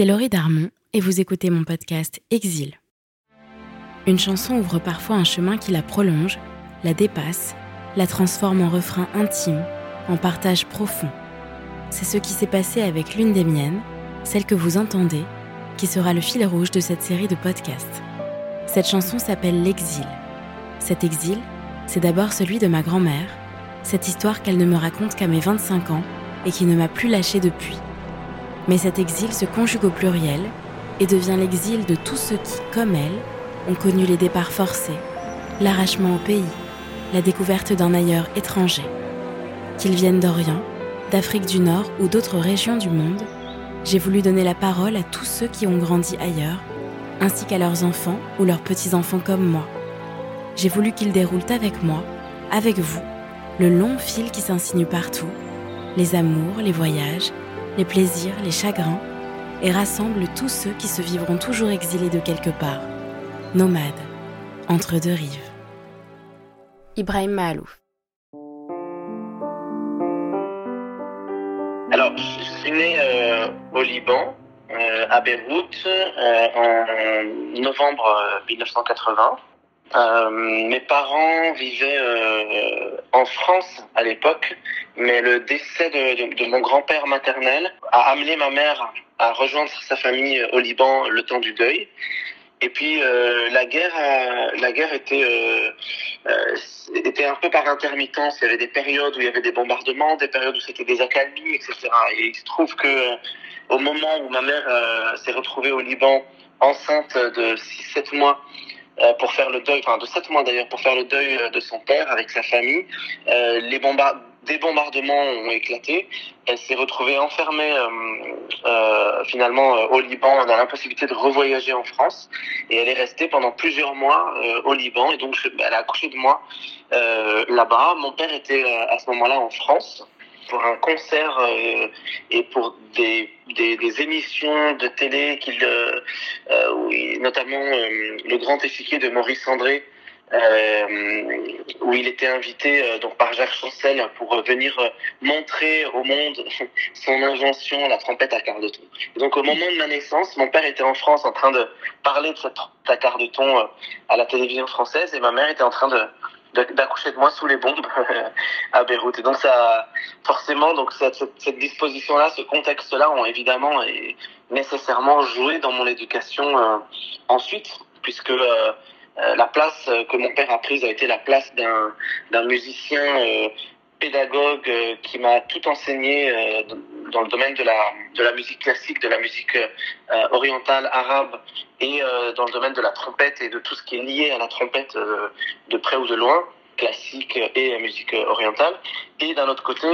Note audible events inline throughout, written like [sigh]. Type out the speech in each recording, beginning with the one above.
c'est Laurie Darmon et vous écoutez mon podcast Exil. Une chanson ouvre parfois un chemin qui la prolonge, la dépasse, la transforme en refrain intime, en partage profond. C'est ce qui s'est passé avec l'une des miennes, celle que vous entendez, qui sera le fil rouge de cette série de podcasts. Cette chanson s'appelle L'exil. Cet exil, c'est d'abord celui de ma grand-mère, cette histoire qu'elle ne me raconte qu'à mes 25 ans et qui ne m'a plus lâchée depuis. Mais cet exil se conjugue au pluriel et devient l'exil de tous ceux qui, comme elle, ont connu les départs forcés, l'arrachement au pays, la découverte d'un ailleurs étranger. Qu'ils viennent d'Orient, d'Afrique du Nord ou d'autres régions du monde, j'ai voulu donner la parole à tous ceux qui ont grandi ailleurs, ainsi qu'à leurs enfants ou leurs petits-enfants comme moi. J'ai voulu qu'ils déroulent avec moi, avec vous, le long fil qui s'insinue partout, les amours, les voyages, les plaisirs, les chagrins, et rassemble tous ceux qui se vivront toujours exilés de quelque part, nomades, entre deux rives. Ibrahim Mahalouf. Alors, je suis né euh, au Liban, euh, à Beyrouth, euh, en novembre 1980. Mes parents vivaient en France à l'époque, mais le décès de, de mon grand-père maternel a amené ma mère à rejoindre sa famille au Liban le temps du deuil. Et puis euh, la guerre, la guerre était euh, euh, était un peu par intermittence. Il y avait des périodes où il y avait des bombardements, des périodes où c'était des accalmies, etc. Et il se trouve que au moment où ma mère s'est retrouvée au Liban enceinte de 6-7 mois pour faire le deuil, enfin de 7 mois d'ailleurs, pour faire le deuil de son père avec sa famille, les bombardements des bombardements ont éclaté. Elle s'est retrouvée enfermée euh, euh, finalement euh, au Liban dans l'impossibilité de revoyager en France. Et elle est restée pendant plusieurs mois au Liban. Et donc elle a accouché de moi là-bas. Mon père était à ce moment-là en France pour un concert et pour des, émissions de télé, qu'il, notamment le grand échiquier de Maurice André, euh, où il était invité euh, donc par Jacques Chancel pour euh, venir montrer au monde [laughs] son invention, la trompette à quart de ton. donc au moment de ma naissance, mon père était en France en train de parler de cette trompette à quart de ton à la télévision française et ma mère était en train de d'accoucher de moi sous les bombes [laughs] à Beyrouth. Et donc ça, forcément, donc cette, cette, disposition-là, ce contexte-là, ont évidemment et nécessairement joué dans mon éducation ensuite, puisque euh, la place euh, que mon père a prise a été la place d'un musicien euh, pédagogue qui m'a tout enseigné dans le domaine de la, de la musique classique, de la musique orientale, arabe et dans le domaine de la trompette et de tout ce qui est lié à la trompette de près ou de loin classique et musique orientale. Et d'un autre côté,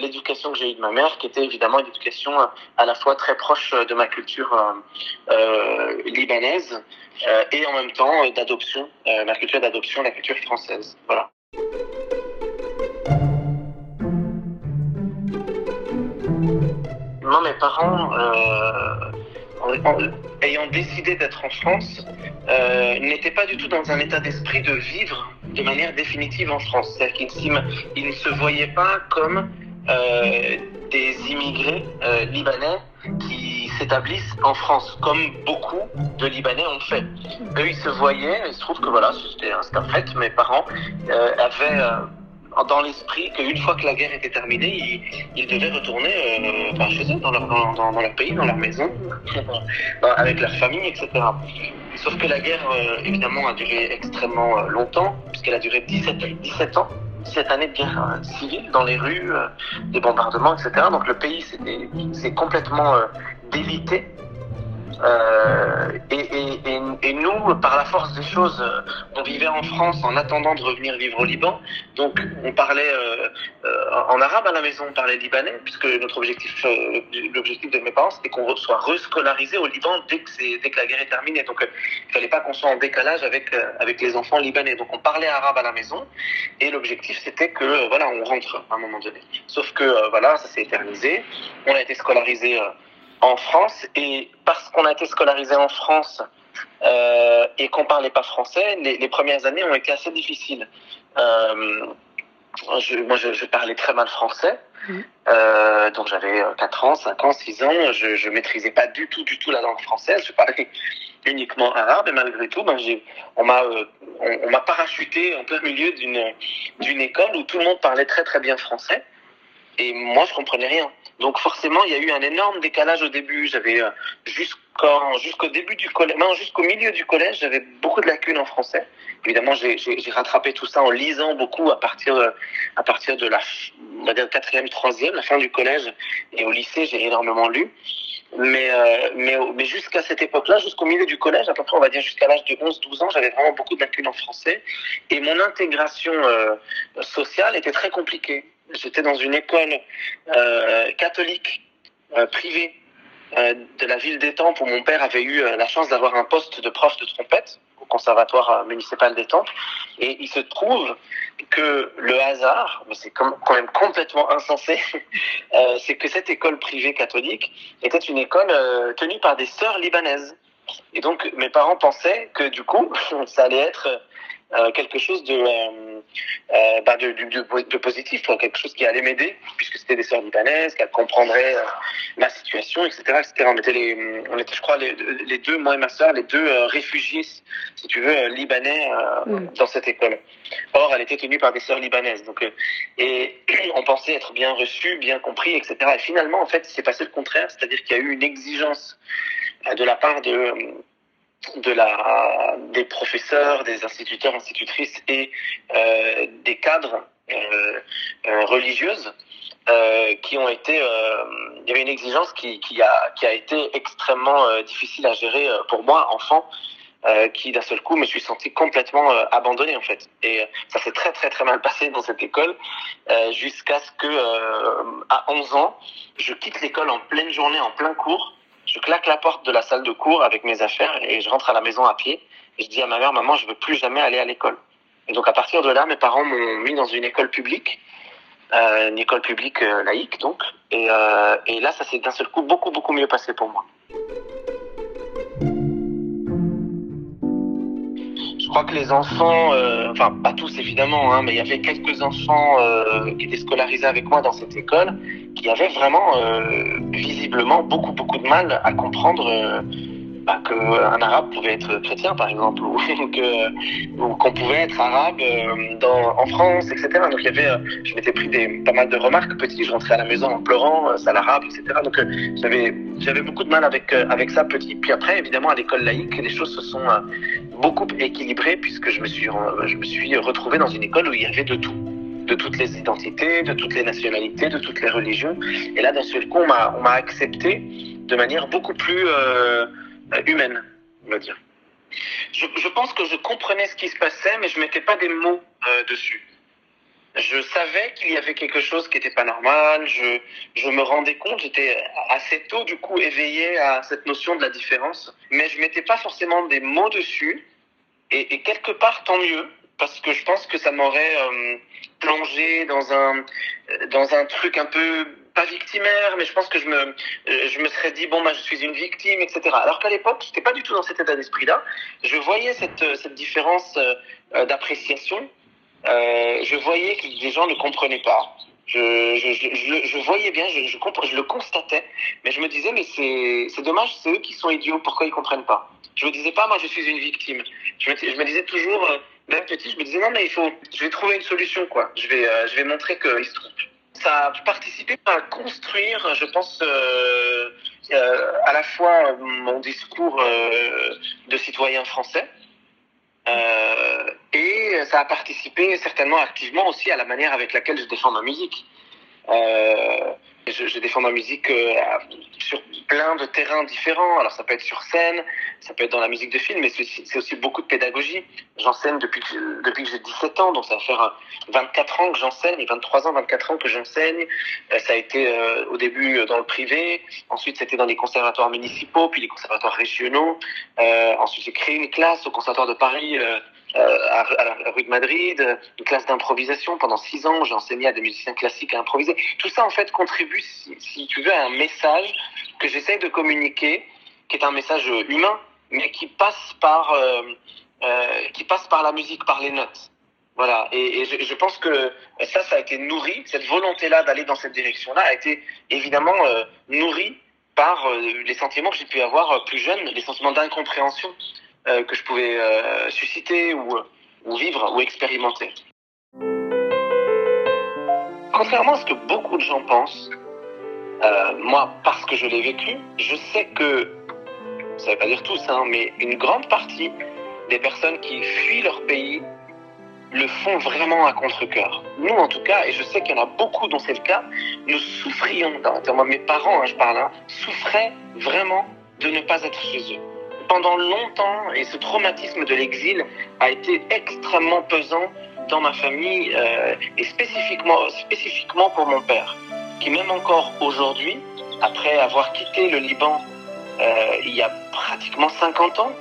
l'éducation que j'ai eue de ma mère, qui était évidemment une éducation à la fois très proche de ma culture libanaise, euh, et en même temps euh, d'adoption, euh, ma culture d'adoption, la culture française. Voilà. Mes parents, ayant décidé d'être en France, n'étaient pas du tout dans un état d'esprit de vivre de manière définitive en France. C'est-à-dire qu'ils ne se voyaient pas comme des immigrés libanais qui s'établissent en France, comme beaucoup de Libanais ont fait. Eux, ils se voyaient, il se trouve que voilà, c'était un fait, mes parents euh, avaient euh, dans l'esprit qu'une fois que la guerre était terminée, ils, devaient retourner euh, chez eux, dans leur, pays, dans leur maison, [laughs] avec leur famille, etc. Sauf que la guerre, évidemment, a duré extrêmement longtemps, puisqu'elle a duré 17, 17 ans cette année de guerre civile dans les rues, des bombardements, etc. Donc le pays s'est complètement délité. Euh, et, nous, par la force des choses, euh, on vivait en France en attendant de revenir vivre au Liban. Donc, on parlait euh, en arabe à la maison, on parlait libanais, puisque notre objectif, l'objectif de mes parents, c'était qu'on soit rescolarisé au Liban dès que, la guerre est terminée. Donc, il fallait pas qu'on soit en décalage avec avec les enfants libanais. Donc, on parlait arabe à la maison, et l'objectif, c'était que voilà, on rentre à un moment donné. Sauf que voilà, ça s'est éternisé. On a été scolarisé en France. Et parce qu'on a été scolarisé en France euh, et qu'on parlait pas français, les, premières années ont été assez difficiles. Euh, je, moi, je, je, parlais très mal français. Mmh. Euh, donc j'avais 4 ans, 5 ans, 6 ans. Je, je maîtrisais pas du tout, du tout la langue française. Je parlais uniquement arabe et malgré tout, ben, on m'a, on, on m'a parachuté en plein milieu d'une, d'une école où tout le monde parlait très très bien français. Et moi, je comprenais rien. Donc forcément, il y a eu un énorme décalage au début. J'avais euh, jusqu'au jusqu'au début du collège, non, jusqu'au milieu du collège, j'avais beaucoup de lacunes en français. Évidemment, j'ai rattrapé tout ça en lisant beaucoup à partir à partir de la on va dire quatrième, troisième, la fin du collège et au lycée, j'ai énormément lu. Mais euh, mais mais jusqu'à cette époque-là, jusqu'au milieu du collège, à peu près, on va dire jusqu'à l'âge de 11-12 ans, j'avais vraiment beaucoup de lacunes en français et mon intégration euh, sociale était très compliquée. J'étais dans une école euh, catholique euh, privée euh, de la ville d'Étampes où mon père avait eu la chance d'avoir un poste de prof de trompette au conservatoire municipal d'Étampes. Et il se trouve que le hasard, mais c'est quand même complètement insensé, [laughs] c'est que cette école privée catholique était une école tenue par des sœurs libanaises. Et donc mes parents pensaient que du coup, [laughs] ça allait être euh, quelque chose de, euh, euh, bah de, de, de, positif, quelque chose qui allait m'aider, puisque c'était des sœurs libanaises, qu'elles comprendraient ma situation, etc. etc. On était, les, on était, je crois, les, les deux, moi et ma sœur, les deux réfugiés, si tu veux, libanais mm. dans cette école. Or, elle était tenue par des sœurs libanaises. Donc, et [clears throat] on pensait être bien reçu, bien compris, etc. Et finalement, en fait, c'est passé le contraire, c'est-à-dire qu'il y a eu une exigence de la part de de la, des professeurs, des instituteurs, institutrices et euh, des cadres euh, euh, religieuses euh, qui ont été. Euh, il y avait une exigence qui, qui, a, qui a été extrêmement euh, difficile à gérer pour moi, enfant, qui d'un seul coup me suis senti complètement abandonné en fait. Et ça s'est très très très mal passé dans cette école jusqu'à ce que à 11 ans, je quitte l'école en pleine journée, en plein cours je claque la porte de la salle de cours avec mes affaires et je rentre à la maison à pied. Je dis à ma mère, maman, je veux plus jamais aller à l'école. Et donc à partir de là, mes parents m'ont mis dans une école publique, euh, une école publique euh, laïque donc. Euh, et là, ça s'est d'un seul coup beaucoup beaucoup mieux passé pour moi. Crois que les enfants, euh, enfin pas tous évidemment, hein, mais il y avait quelques enfants euh, qui étaient scolarisés avec moi dans cette école qui avaient vraiment euh, visiblement beaucoup beaucoup de mal à comprendre bah, qu'un arabe pouvait être chrétien par exemple [laughs] ou qu'on pouvait être arabe euh, dans, en France etc donc il avait je m'étais pris des pas mal de remarques petit je rentrais à la maison en pleurant c'est l'arabe etc donc j'avais j'avais beaucoup de mal avec avec ça petit. Puis après évidemment à l'école laïque les choses se sont beaucoup équilibrées puisque je me suis je me suis retrouvé dans une école où il y avait de tout. De toutes les identités, de toutes les nationalités, de toutes les religions. Et là, d'un seul coup, on m'a accepté de manière beaucoup plus euh, humaine, on va dire. Je, pense que je comprenais ce qui se passait, mais je mettais pas des mots euh, dessus. Je savais qu'il y avait quelque chose qui n'était pas normal. Je, je me rendais compte, j'étais assez tôt du coup éveillé à cette notion de la différence, mais je mettais pas forcément des mots dessus. Et, et quelque part, tant mieux, parce que je pense que ça m'aurait euh, plongé dans un dans un truc un peu pas victimaire, mais je pense que je me euh, je me serais dit bon bah je suis une victime, etc. Alors qu'à l'époque, j'étais pas du tout dans cet état d'esprit-là. Je voyais cette cette différence euh, d'appréciation. Euh, je voyais que les gens ne comprenaient pas. Je, je, je, je voyais bien, je, je, je le constatais, mais je me disais mais c'est dommage, c'est eux qui sont idiots, pourquoi ils comprennent pas? Je me disais pas moi je suis une victime. Je me, je me disais toujours même petit, je me disais non mais il faut, je vais trouver une solution quoi. Je vais, euh, je vais montrer qu'il se trompe. Ça a participé à construire, je pense, euh, euh, à la fois mon discours euh, de citoyen français. Euh, et ça a participé certainement activement aussi à la manière avec laquelle je défends ma musique. Euh, je, je, défends ma musique euh, sur plein de terrains différents. Alors ça peut être sur scène, ça peut être dans la musique de film, mais c'est aussi beaucoup de pédagogie. J'enseigne depuis que, depuis que j'ai 17 ans, donc ça va faire 24 ans que j'enseigne, et 23 ans, 24 ans que j'enseigne. Euh, ça a été euh, au début dans le privé, ensuite c'était dans les conservatoires municipaux, puis les conservatoires régionaux. Euh, ensuite j'ai créé une classe au conservatoire de Paris euh, à, à, la rue de Madrid, une classe d'improvisation. Pendant six ans, j'ai enseigné à des musiciens classiques à improviser. Tout ça, en fait, contribue, si, si tu veux, à un message que j'essaye de communiquer, qui est un message humain, mais qui passe par, euh, euh, qui passe par la musique, par les notes. Voilà, et, je, pense que ça, ça a été nourri, cette volonté-là d'aller dans cette direction-là a été évidemment euh, nourrie par euh, les sentiments que j'ai pu avoir euh, plus jeune, les sentiments d'incompréhension que je pouvais susciter ou, ou vivre ou expérimenter. Contrairement à ce que beaucoup de gens pensent, moi, parce que je l'ai vécu, je sais que, ça ne veut pas dire tous, hein, mais une grande partie des personnes qui fuient leur pays le font vraiment à contre-coeur. Nous, en tout cas, et je sais qu'il y en a beaucoup dont c'est le cas, nous souffrions, moi, mes parents, hein, je parle, hein, souffraient vraiment de ne pas être chez eux. Pendant longtemps, et ce traumatisme de l'exil a été extrêmement pesant dans ma famille, euh, et spécifiquement, spécifiquement pour mon père, qui même encore aujourd'hui, après avoir quitté le Liban euh, il y a pratiquement 50 ans,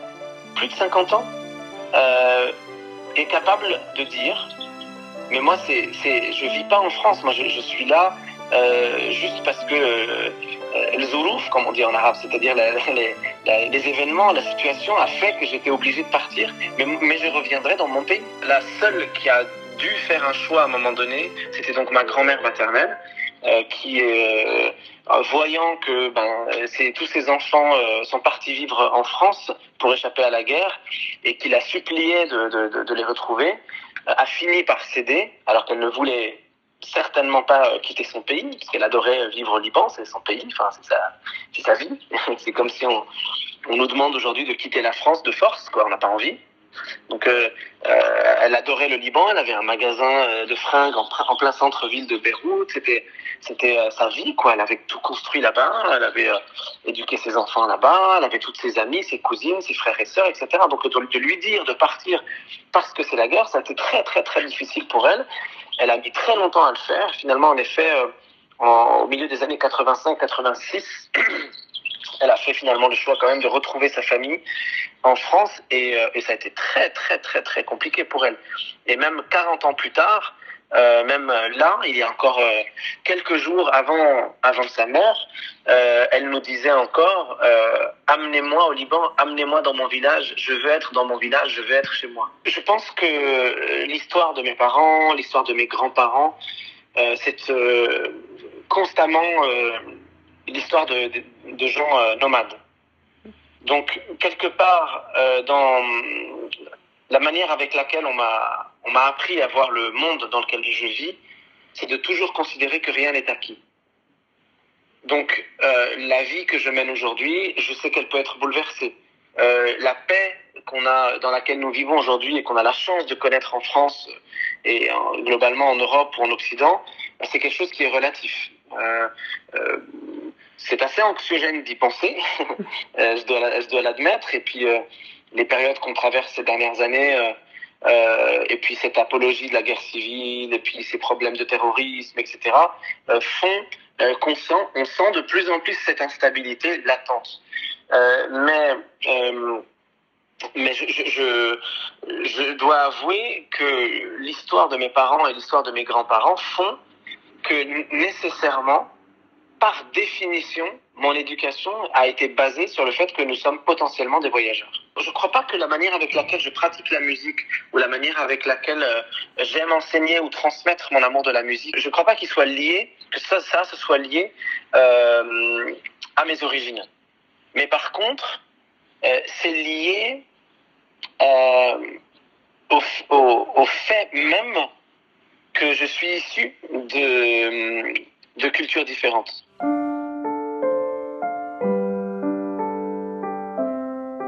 plus de 50 ans, euh, est capable de dire, mais moi, c'est, c'est, je vis pas en France, moi, je, je suis là euh, juste parce que euh, le zoulouf, comme on dit en arabe, c'est-à-dire [laughs] les, événements, la situation a fait que j'étais obligé de partir, mais, je reviendrai dans mon pays. La seule qui a dû faire un choix à un moment donné, c'était donc ma grand-mère maternelle, euh, qui, euh, voyant que ben, tous ses enfants euh, sont partis vivre en France pour échapper à la guerre et qu'il a supplié de, de, de, les retrouver, a fini par céder, alors qu'elle ne voulait certainement pas quitter son pays, parce qu'elle adorait vivre au Liban, c'est son pays, enfin c'est sa, sa vie. [laughs] c'est comme si on, nous demande aujourd'hui de quitter la France de force, quoi, on n'a pas envie. Donc, euh, euh, elle adorait le Liban. Elle avait un magasin euh, de fringues en, en plein centre-ville de Beyrouth. C'était, c'était sa vie, quoi. Elle avait tout construit là-bas. Elle avait éduqué ses enfants là-bas. Elle avait toutes ses amies, ses cousines, ses frères et sœurs, etc. Donc, de lui dire de partir parce que c'est la guerre, ça a été très, très, très difficile pour elle. Elle a mis très longtemps à le faire. Finalement, en effet, en, au milieu des années 85-86, [clears throat] elle a fait finalement le choix quand même de retrouver sa famille en France et, euh, et, ça a été très très très très compliqué pour elle. Et même 40 ans plus tard, euh, même là, il y a encore euh, quelques jours avant, avant sa mort, euh, elle nous disait encore euh, amenez-moi au Liban, amenez-moi dans mon village, je veux être dans mon village, je veux être chez moi. Je pense que l'histoire de mes parents, l'histoire de mes grands-parents, c'est constamment l'histoire de, gens nomades. Donc, quelque part, euh, dans la manière avec laquelle on m'a, on m'a appris à voir le monde dans lequel je vis, c'est de toujours considérer que rien n'est acquis. Donc, euh, la vie que je mène aujourd'hui, je sais qu'elle peut être bouleversée. Euh, la paix qu'on a, dans laquelle nous vivons aujourd'hui et qu'on a la chance de connaître en France et en, globalement en Europe ou en Occident, ben, c'est quelque chose qui est relatif. Euh, euh, c'est assez anxiogène d'y penser, [laughs] euh, je dois, dois l'admettre. Et puis euh, les périodes qu'on traverse ces dernières années, euh, euh, et puis cette apologie de la guerre civile, et puis ces problèmes de terrorisme, etc., euh, font qu'on sent, on sent de plus en plus cette instabilité latente. mais mais je, je, je, dois avouer que l'histoire de mes parents et l'histoire de mes grands-parents font que nécessairement par définition, mon éducation a été basée sur le fait que nous sommes potentiellement des voyageurs. Je ne crois pas que la manière avec laquelle je pratique la musique ou la manière avec laquelle euh, j'aime enseigner ou transmettre mon amour de la musique, je ne crois pas qu'il soit lié, que ça, ça, ce soit lié euh, à mes origines. Mais par contre, euh, c'est lié au, fait même que je suis issu de cultures différentes.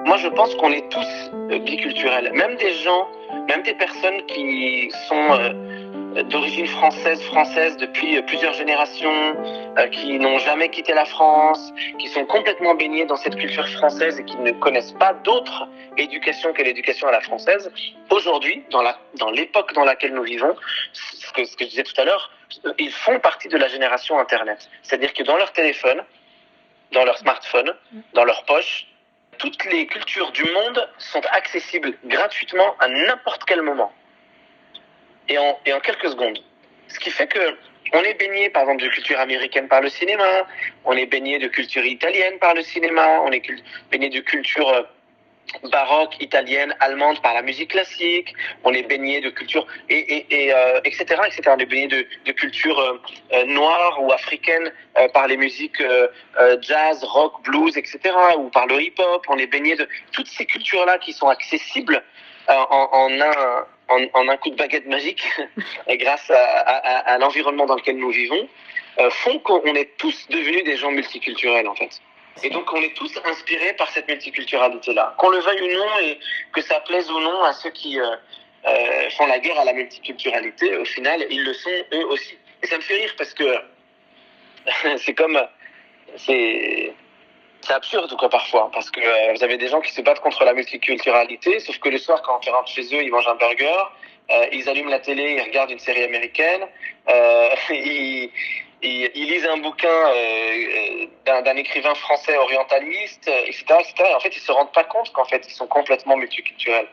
Moi, je pense qu'on est tous euh, biculturels. Même des gens, même des personnes qui sont euh, d'origine française, française depuis euh, plusieurs générations, qui n'ont jamais quitté la France, qui sont complètement baignés dans cette culture française et qui ne connaissent pas d'autre éducation que l'éducation à la française. Aujourd'hui, dans la, dans l'époque dans laquelle nous vivons, ce que, ce que je disais tout à l'heure, ils font partie de la génération Internet. C'est-à-dire que dans leur téléphone, dans leur smartphone, dans leur poche, toutes les cultures du monde sont accessibles gratuitement à n'importe quel moment. Et en, quelques secondes. Ce qui fait que on est baigné, par exemple, de culture américaine par le cinéma, on est baigné de culture italienne par le cinéma, on est baigné de culture baroque, italienne, allemande par la musique classique. On est baigné de culture et, et, et euh, etc., etc. On est baigné de, de culture euh, euh, noire ou africaine euh, par les musiques euh, jazz, rock, blues, etc. Ou par le hip-hop. On est baigné de toutes ces cultures-là qui sont accessibles en, en un en, un coup de baguette magique, [laughs] et grâce à, à, l'environnement dans lequel nous vivons, font qu'on est tous devenus des gens multiculturels en fait. Et donc on est tous inspirés par cette multiculturalité-là. Qu'on le veuille ou non et que ça plaise ou non à ceux qui euh, euh, font la guerre à la multiculturalité, au final, ils le sont eux aussi. Et ça me fait rire parce que [laughs] c'est comme... C'est absurde quoi parfois parce que euh, vous avez des gens qui se battent contre la multiculturalité sauf que le soir quand ils rentrent chez eux ils mangent un burger ils allument la télé ils regardent une série américaine [laughs] ils, ils, ils, lisent un bouquin euh, d'un écrivain français orientaliste etc etc et en fait ils se rendent pas compte qu'en fait ils sont complètement multiculturels.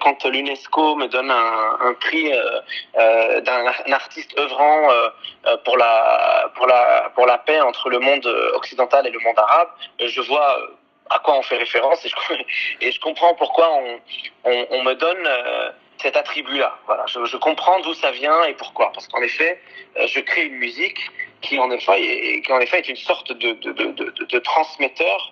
Quand l'UNESCO me donne un, prix euh, euh, d'un artiste œuvrant euh, pour la pour la pour la paix entre le monde occidental et le monde arabe, je vois à quoi on fait référence et je, [laughs] et comprends pourquoi on me donne cet attribut-là. Voilà, je, je comprends d'où ça vient et pourquoi. Parce qu'en effet, je crée une musique qui en effet, est, qui en effet est une sorte de, de, de, de, de transmetteur,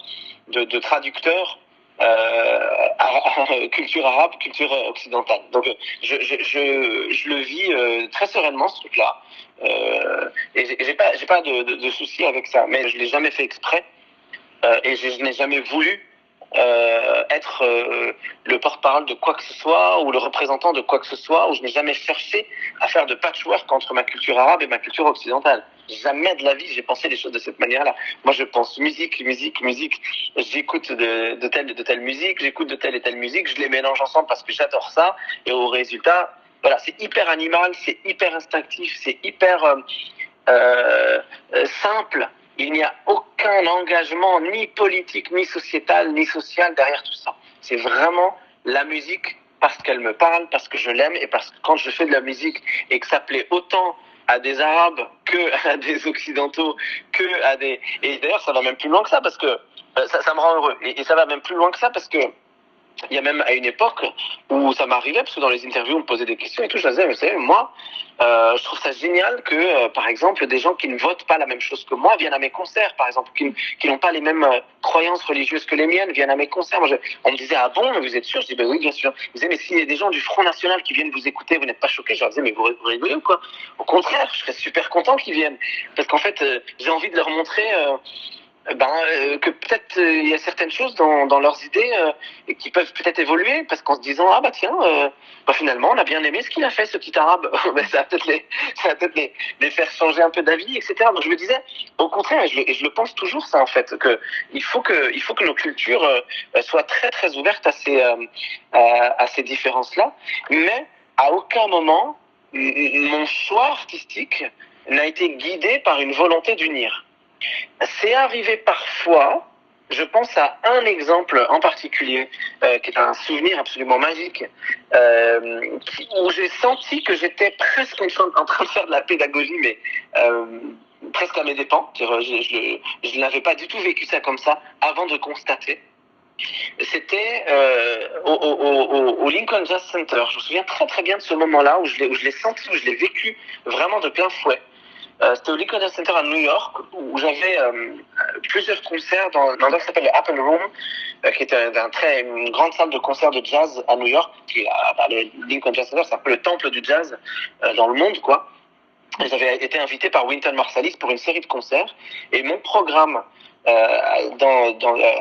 de, de traducteur euh, [laughs] culture arabe, culture occidentale. Donc je, je, je, je le vis euh, très sereinement ce truc-là. Euh, et j'ai pas, j'ai pas de, de, de, soucis avec ça, mais je l'ai jamais fait exprès euh, et je n'ai jamais voulu euh, être euh, le porte-parole de quoi que ce soit ou le représentant de quoi que ce soit, ou je n'ai jamais cherché à faire de patchwork entre ma culture arabe et ma culture occidentale. Jamais de la vie j'ai pensé les choses de cette manière-là. Moi, je pense musique, musique, musique. J'écoute de, de telle de telle musique, j'écoute de telle et telle musique, je les mélange ensemble parce que j'adore ça. Et au résultat, voilà, c'est hyper animal, c'est hyper instinctif, c'est hyper euh, euh, simple. Il n'y a aucun engagement ni politique, ni sociétal, ni social derrière tout ça. C'est vraiment la musique parce qu'elle me parle, parce que je l'aime et parce que quand je fais de la musique et que ça plaît autant à des Arabes que à des Occidentaux, que à des... Et d'ailleurs, ça va même plus loin que ça parce que euh, ça, ça me rend heureux. Et, et, ça va même plus loin que ça parce que il y a même à une époque où ça m'arrivait, parce que dans les interviews, on me posait des questions et tout, je disais, mais vous savez, moi, euh, je trouve ça génial que, euh, par exemple, des gens qui ne votent pas la même chose que moi viennent à mes concerts, par exemple, qui, qui n'ont pas les mêmes euh, croyances religieuses que les miennes viennent à mes concerts. On me disait, ah bon, mais vous êtes sûr? Je dis, ben oui, bien sûr. Ils disaient, mais s'il y a des gens du Front National qui viennent vous écouter, vous n'êtes pas choqués? Je leur disais, mais vous, vous rigolez ou quoi? Au contraire, je serais super content qu'ils viennent. Parce qu'en fait, j'ai envie de leur montrer ben, euh, que peut-être euh, il y a certaines choses dans, dans leurs idées euh, qui peuvent peut-être évoluer parce qu'en se disant ah bah tiens euh, bah, finalement on a bien aimé ce qu'il a fait ce petit arabe. [laughs] Ben, ça va peut-être les [laughs] peut-être les, les faire changer un peu d'avis etc donc je me disais au contraire et je, et je le pense toujours ça en fait que il faut que il faut que nos cultures euh, soient très très ouvertes à ces à, à ces différences là mais à aucun moment mon choix artistique n'a été guidé par une volonté d'unir c'est arrivé parfois, je pense à un exemple en particulier, euh, qui est un souvenir absolument magique, euh, où j'ai senti que j'étais presque en train de faire de la pédagogie, mais euh, presque à mes dépens. Je, n'avais pas du tout vécu ça comme ça avant de constater. C'était au, Lincoln Jazz Center. Je me souviens très très bien de ce moment-là où je l'ai senti, où je l'ai vécu vraiment de plein fouet. Euh, c'était au Lincoln Center à New York où j'avais euh, plusieurs concerts dans, dans un qui s'appelle le Apple Room, euh, qui est un, un, très grande salle de concert de jazz à New York. Qui, le Lincoln Jazz Center, c'est un peu le temple du jazz dans le monde, quoi. J'avais été invité par Wynton Marsalis pour une série de concerts et mon programme à,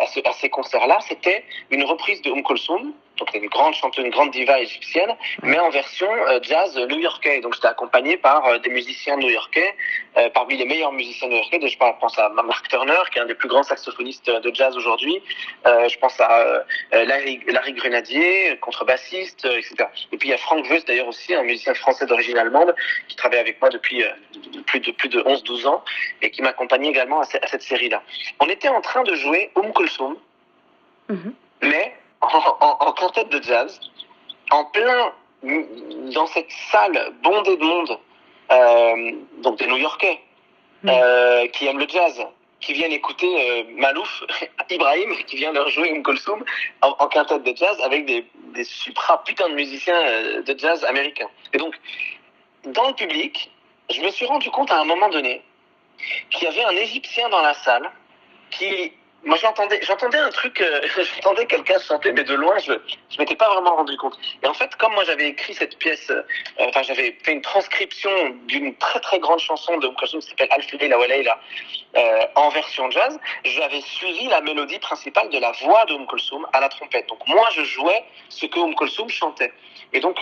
ce, à ces concerts-là, c'était une reprise de Um Kulsum, donc une grande chanteuse, une grande diva égyptienne, mais en version euh, jazz new-yorkais. Donc j'étais accompagné par euh, des musiciens new-yorkais, euh, parmi les meilleurs musiciens new-yorkais. Je pense à Mark Turner, qui est un des plus grands saxophonistes de jazz aujourd'hui. je pense à Larry, Larry, Grenadier, contrebassiste, etc. Et puis il y a Frank Veus d'ailleurs aussi, un musicien français d'origine allemande, qui travaille avec moi depuis plus de plus de 11-12 ans et qui m'accompagnait également à, cette série-là. On était en train de jouer Um Kulsum, mm -hmm. mais en, en, en quintette de jazz, en plein dans cette salle bondée de monde, euh, donc des New-Yorkais, mmh. euh, qui aiment le jazz, qui viennent écouter euh, Malouf, [laughs] Ibrahim, qui vient leur jouer une Kulsum en, en quintette de jazz avec des, des supra putains de musiciens de jazz américains. Et donc, dans le public, je me suis rendu compte à un moment donné qu'il y avait un Égyptien dans la salle qui moi j'entendais j'entendais un truc euh, [laughs] j'entendais quelqu'un chanter mais de loin je je m'étais pas vraiment rendu compte. Et en fait comme moi j'avais écrit cette pièce euh, enfin j'avais fait une transcription d'une très très grande chanson de Kulthum qui s'appelle Al-Fili la Walayla euh, en version jazz j'avais suivi la mélodie principale de la voix de Kulthum à la trompette. Donc moi je jouais ce que Kulthum chantait. Et donc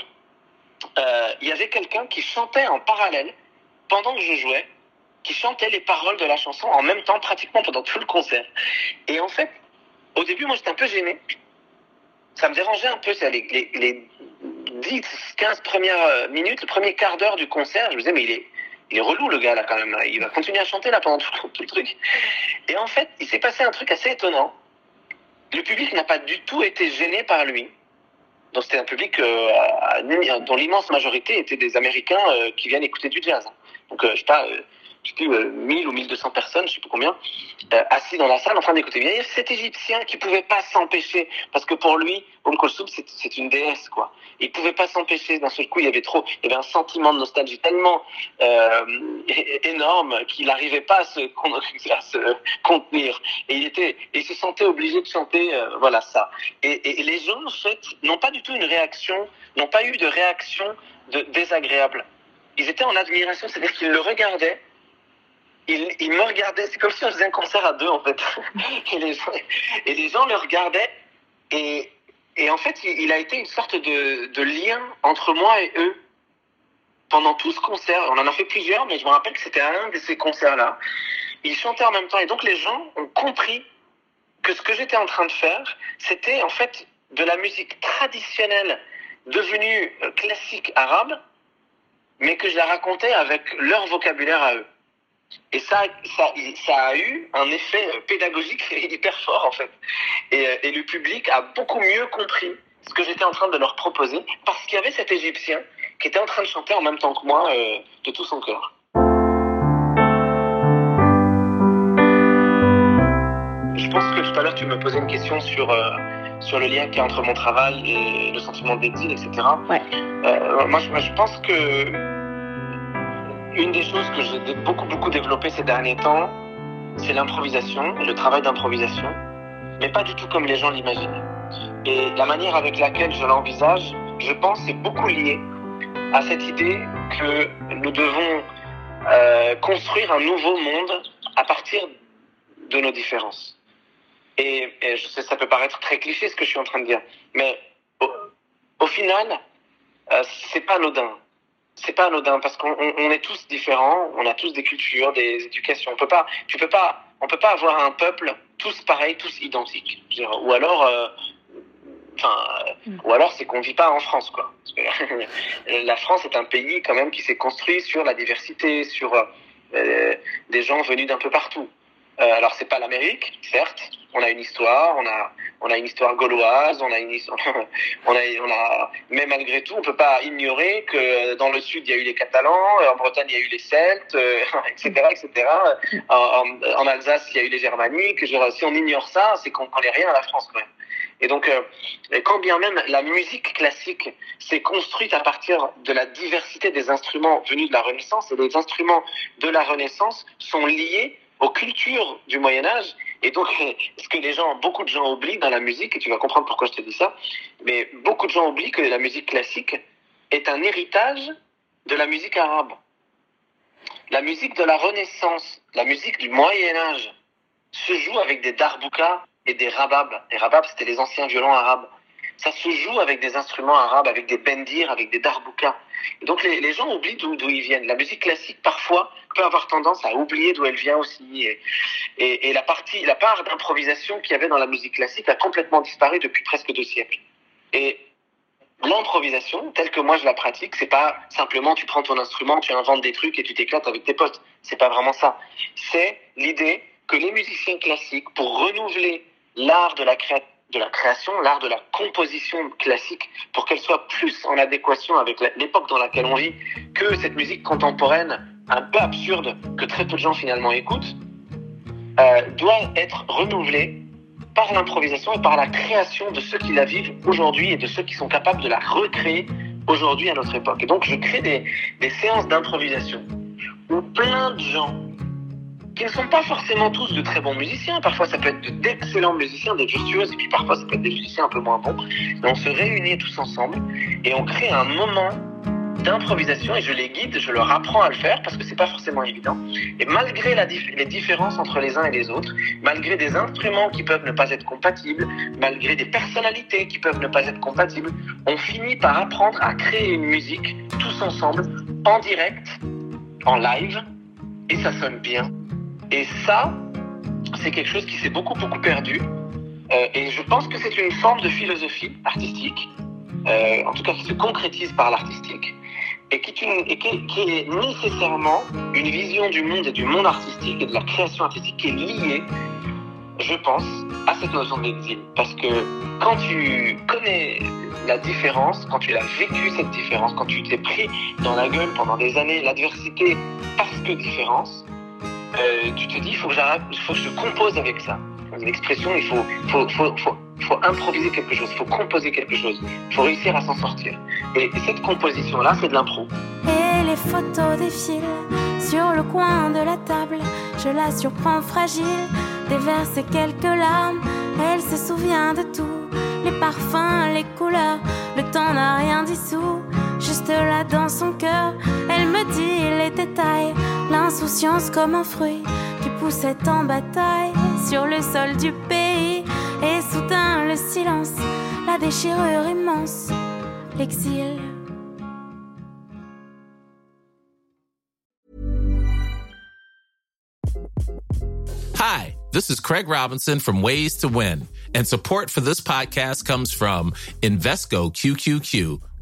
euh, il y avait quelqu'un qui chantait en parallèle pendant que je jouais qui chantait les paroles de la chanson en même temps, pratiquement pendant tout le concert. Et en fait, au début, moi, j'étais un peu gêné. Ça me dérangeait un peu, les, les, les 10, 15 premières minutes, le premier quart d'heure du concert. Je me disais, mais il est, relou, le gars, là, quand même. Il va continuer à chanter, là, pendant tout, le truc. Et en fait, il s'est passé un truc assez étonnant. Le public n'a pas du tout été gêné par lui. Donc, c'était un public euh, dont l'immense majorité étaient des Américains euh, qui viennent écouter du jazz. Donc, euh, je sais pas, je sais plus, euh, 1000 ou 1200 personnes, je sais plus combien, euh, assis dans la salle en train d'écouter. Il y a cet Égyptien qui pouvait pas s'empêcher, parce que pour lui, Umm Kulthum, c'est, une déesse, quoi. Il pouvait pas s'empêcher. D'un seul coup, il y avait trop, il y un sentiment de nostalgie tellement euh, énorme qu'il n'arrivait pas à se, [laughs] à se, contenir. Et il était, il se sentait obligé de chanter, euh, voilà ça. Et, et, et les gens, en fait, n'ont pas du tout une réaction, n'ont pas eu de réaction de désagréable. Ils étaient en admiration, c'est-à-dire qu'ils le regardaient il, me regardait, c'est comme si on faisait un concert à deux en fait. [laughs] et, les gens, et les gens le regardaient et, en fait il, a été une sorte de, de lien entre moi et eux pendant tout ce concert. On en a fait plusieurs, mais je me rappelle que c'était un de ces concerts-là. Ils chantaient en même temps et donc les gens ont compris que ce que j'étais en train de faire, c'était en fait de la musique traditionnelle devenue classique arabe, mais que je la racontais avec leur vocabulaire à eux. Et ça, ça, ça a eu un effet pédagogique [laughs] hyper fort en fait. Et, et le public a beaucoup mieux compris ce que j'étais en train de leur proposer parce qu'il y avait cet Égyptien qui était en train de chanter en même temps que moi euh, de tout son cœur. Je pense que tout à l'heure tu me posais une question sur, euh, sur le lien qu'il y a entre mon travail et le sentiment d'exil, etc. Ouais. Euh, moi, je, je pense que une des choses que j'ai beaucoup beaucoup développé ces derniers temps, c'est l'improvisation, le travail d'improvisation, mais pas du tout comme les gens l'imaginent. Et la manière avec laquelle je l'envisage, je pense, c'est beaucoup lié à cette idée que nous devons euh, construire un nouveau monde à partir de nos différences. Et, et, je sais, ça peut paraître très cliché ce que je suis en train de dire, mais au, au final, euh, c'est pas anodin c'est pas anodin parce qu'on on est tous différents, on a tous des cultures, des éducations. On peut pas, tu peux pas, on peut pas avoir un peuple tous pareils, tous identiques. Dire, ou alors, euh, enfin, mm. ou alors c'est qu'on vit pas en France, quoi. [laughs] la France est un pays quand même qui s'est construit sur la diversité, sur euh, des gens venus d'un peu partout. Euh, alors c'est pas l'Amérique, certes. On a une histoire, on a, on a une histoire gauloise, on a une [laughs] on a, on a, mais malgré tout, on peut pas ignorer que dans le sud il y a eu les Catalans, en Bretagne il y a eu les Celtes, euh, [laughs] etc., etc. En, Alsace il y a eu les Germaniques. Si on ignore ça, c'est qu'on connaît rien à la France quand même. Et donc, euh, quand bien même la musique classique s'est construite à partir de la diversité des instruments venus de la Renaissance, et les instruments de la Renaissance sont liés aux cultures du Moyen Âge. Et donc, [laughs] ce que les gens, beaucoup de gens oublient dans la musique, et tu vas comprendre pourquoi je te dis ça, mais beaucoup de gens oublient que la musique classique est un héritage de la musique arabe. La musique de la Renaissance, la musique du Moyen Âge, se joue avec des darboukas et des rababs. Les rababs, c'était les anciens violons arabes. Ça se joue avec des instruments arabes, avec des bendir, avec des darboukas. Donc les, gens oublient d'où ils viennent. La musique classique, parfois, peut avoir tendance à oublier d'où elle vient aussi. Et, et, et, la, partie, la part d'improvisation qu'il y avait dans la musique classique a complètement disparu depuis presque deux siècles. Et l'improvisation, telle que moi je la pratique, c'est pas simplement tu prends ton instrument, tu inventes des trucs et tu t'éclates avec tes potes. C'est pas vraiment ça. C'est l'idée que les musiciens classiques, pour renouveler l'art de la créativité, de la création, l'art de la composition classique, pour qu'elle soit plus en adéquation avec l'époque dans laquelle on vit, que cette musique contemporaine un peu absurde que très peu de gens finalement écoutent, euh, doit être renouvelée par l'improvisation et par la création de ceux qui la vivent aujourd'hui et de ceux qui sont capables de la recréer aujourd'hui à notre époque. Et donc je crée des, des séances d'improvisation où plein de gens qui ne sont pas forcément tous de très bons musiciens. Parfois, ça peut être d'excellents musiciens, des virtuoses, et puis parfois, ça peut être des musiciens un peu moins bons. Mais on se réunit tous ensemble et on crée un moment d'improvisation et je les guide, je leur apprends à le faire parce que c'est pas forcément évident. Et malgré les différences entre les uns et les autres, malgré des instruments qui peuvent ne pas être compatibles, malgré des personnalités qui peuvent ne pas être compatibles, on finit par apprendre à créer une musique tous ensemble, en direct, en live, et ça sonne bien. Et ça, c'est quelque chose qui s'est beaucoup beaucoup perdu. Euh, et je pense que c'est une forme de philosophie artistique, euh, en tout cas qui se concrétise par l'artistique, et, qui est, nécessairement une vision du monde et du monde artistique et de la création artistique qui est liée, je pense, à cette notion d'exil. Parce que quand tu connais la différence, quand tu as vécu cette différence, quand tu t'es pris dans la gueule pendant des années l'adversité parce que différence, euh, tu te dis, il faut que faut que je compose avec ça. Une expression, il faut, faut improviser quelque chose, il faut composer quelque chose, il faut réussir à s'en sortir. Et cette composition-là, c'est de l'impro. Et les photos défilent sur le coin de la table. Je la surprends fragile, déverse quelques larmes. Elle se souvient de tout, les parfums, les couleurs. Le temps n'a rien dissous, juste là dans son cœur. Elle me dit les détails, l'insouciance comme un fruit qui poussait en bataille sur le sol du pays. Et soudain le silence, la déchirure immense, l'exil. Hi, this is Craig Robinson from Ways to Win, and support for this podcast comes from Invesco QQQ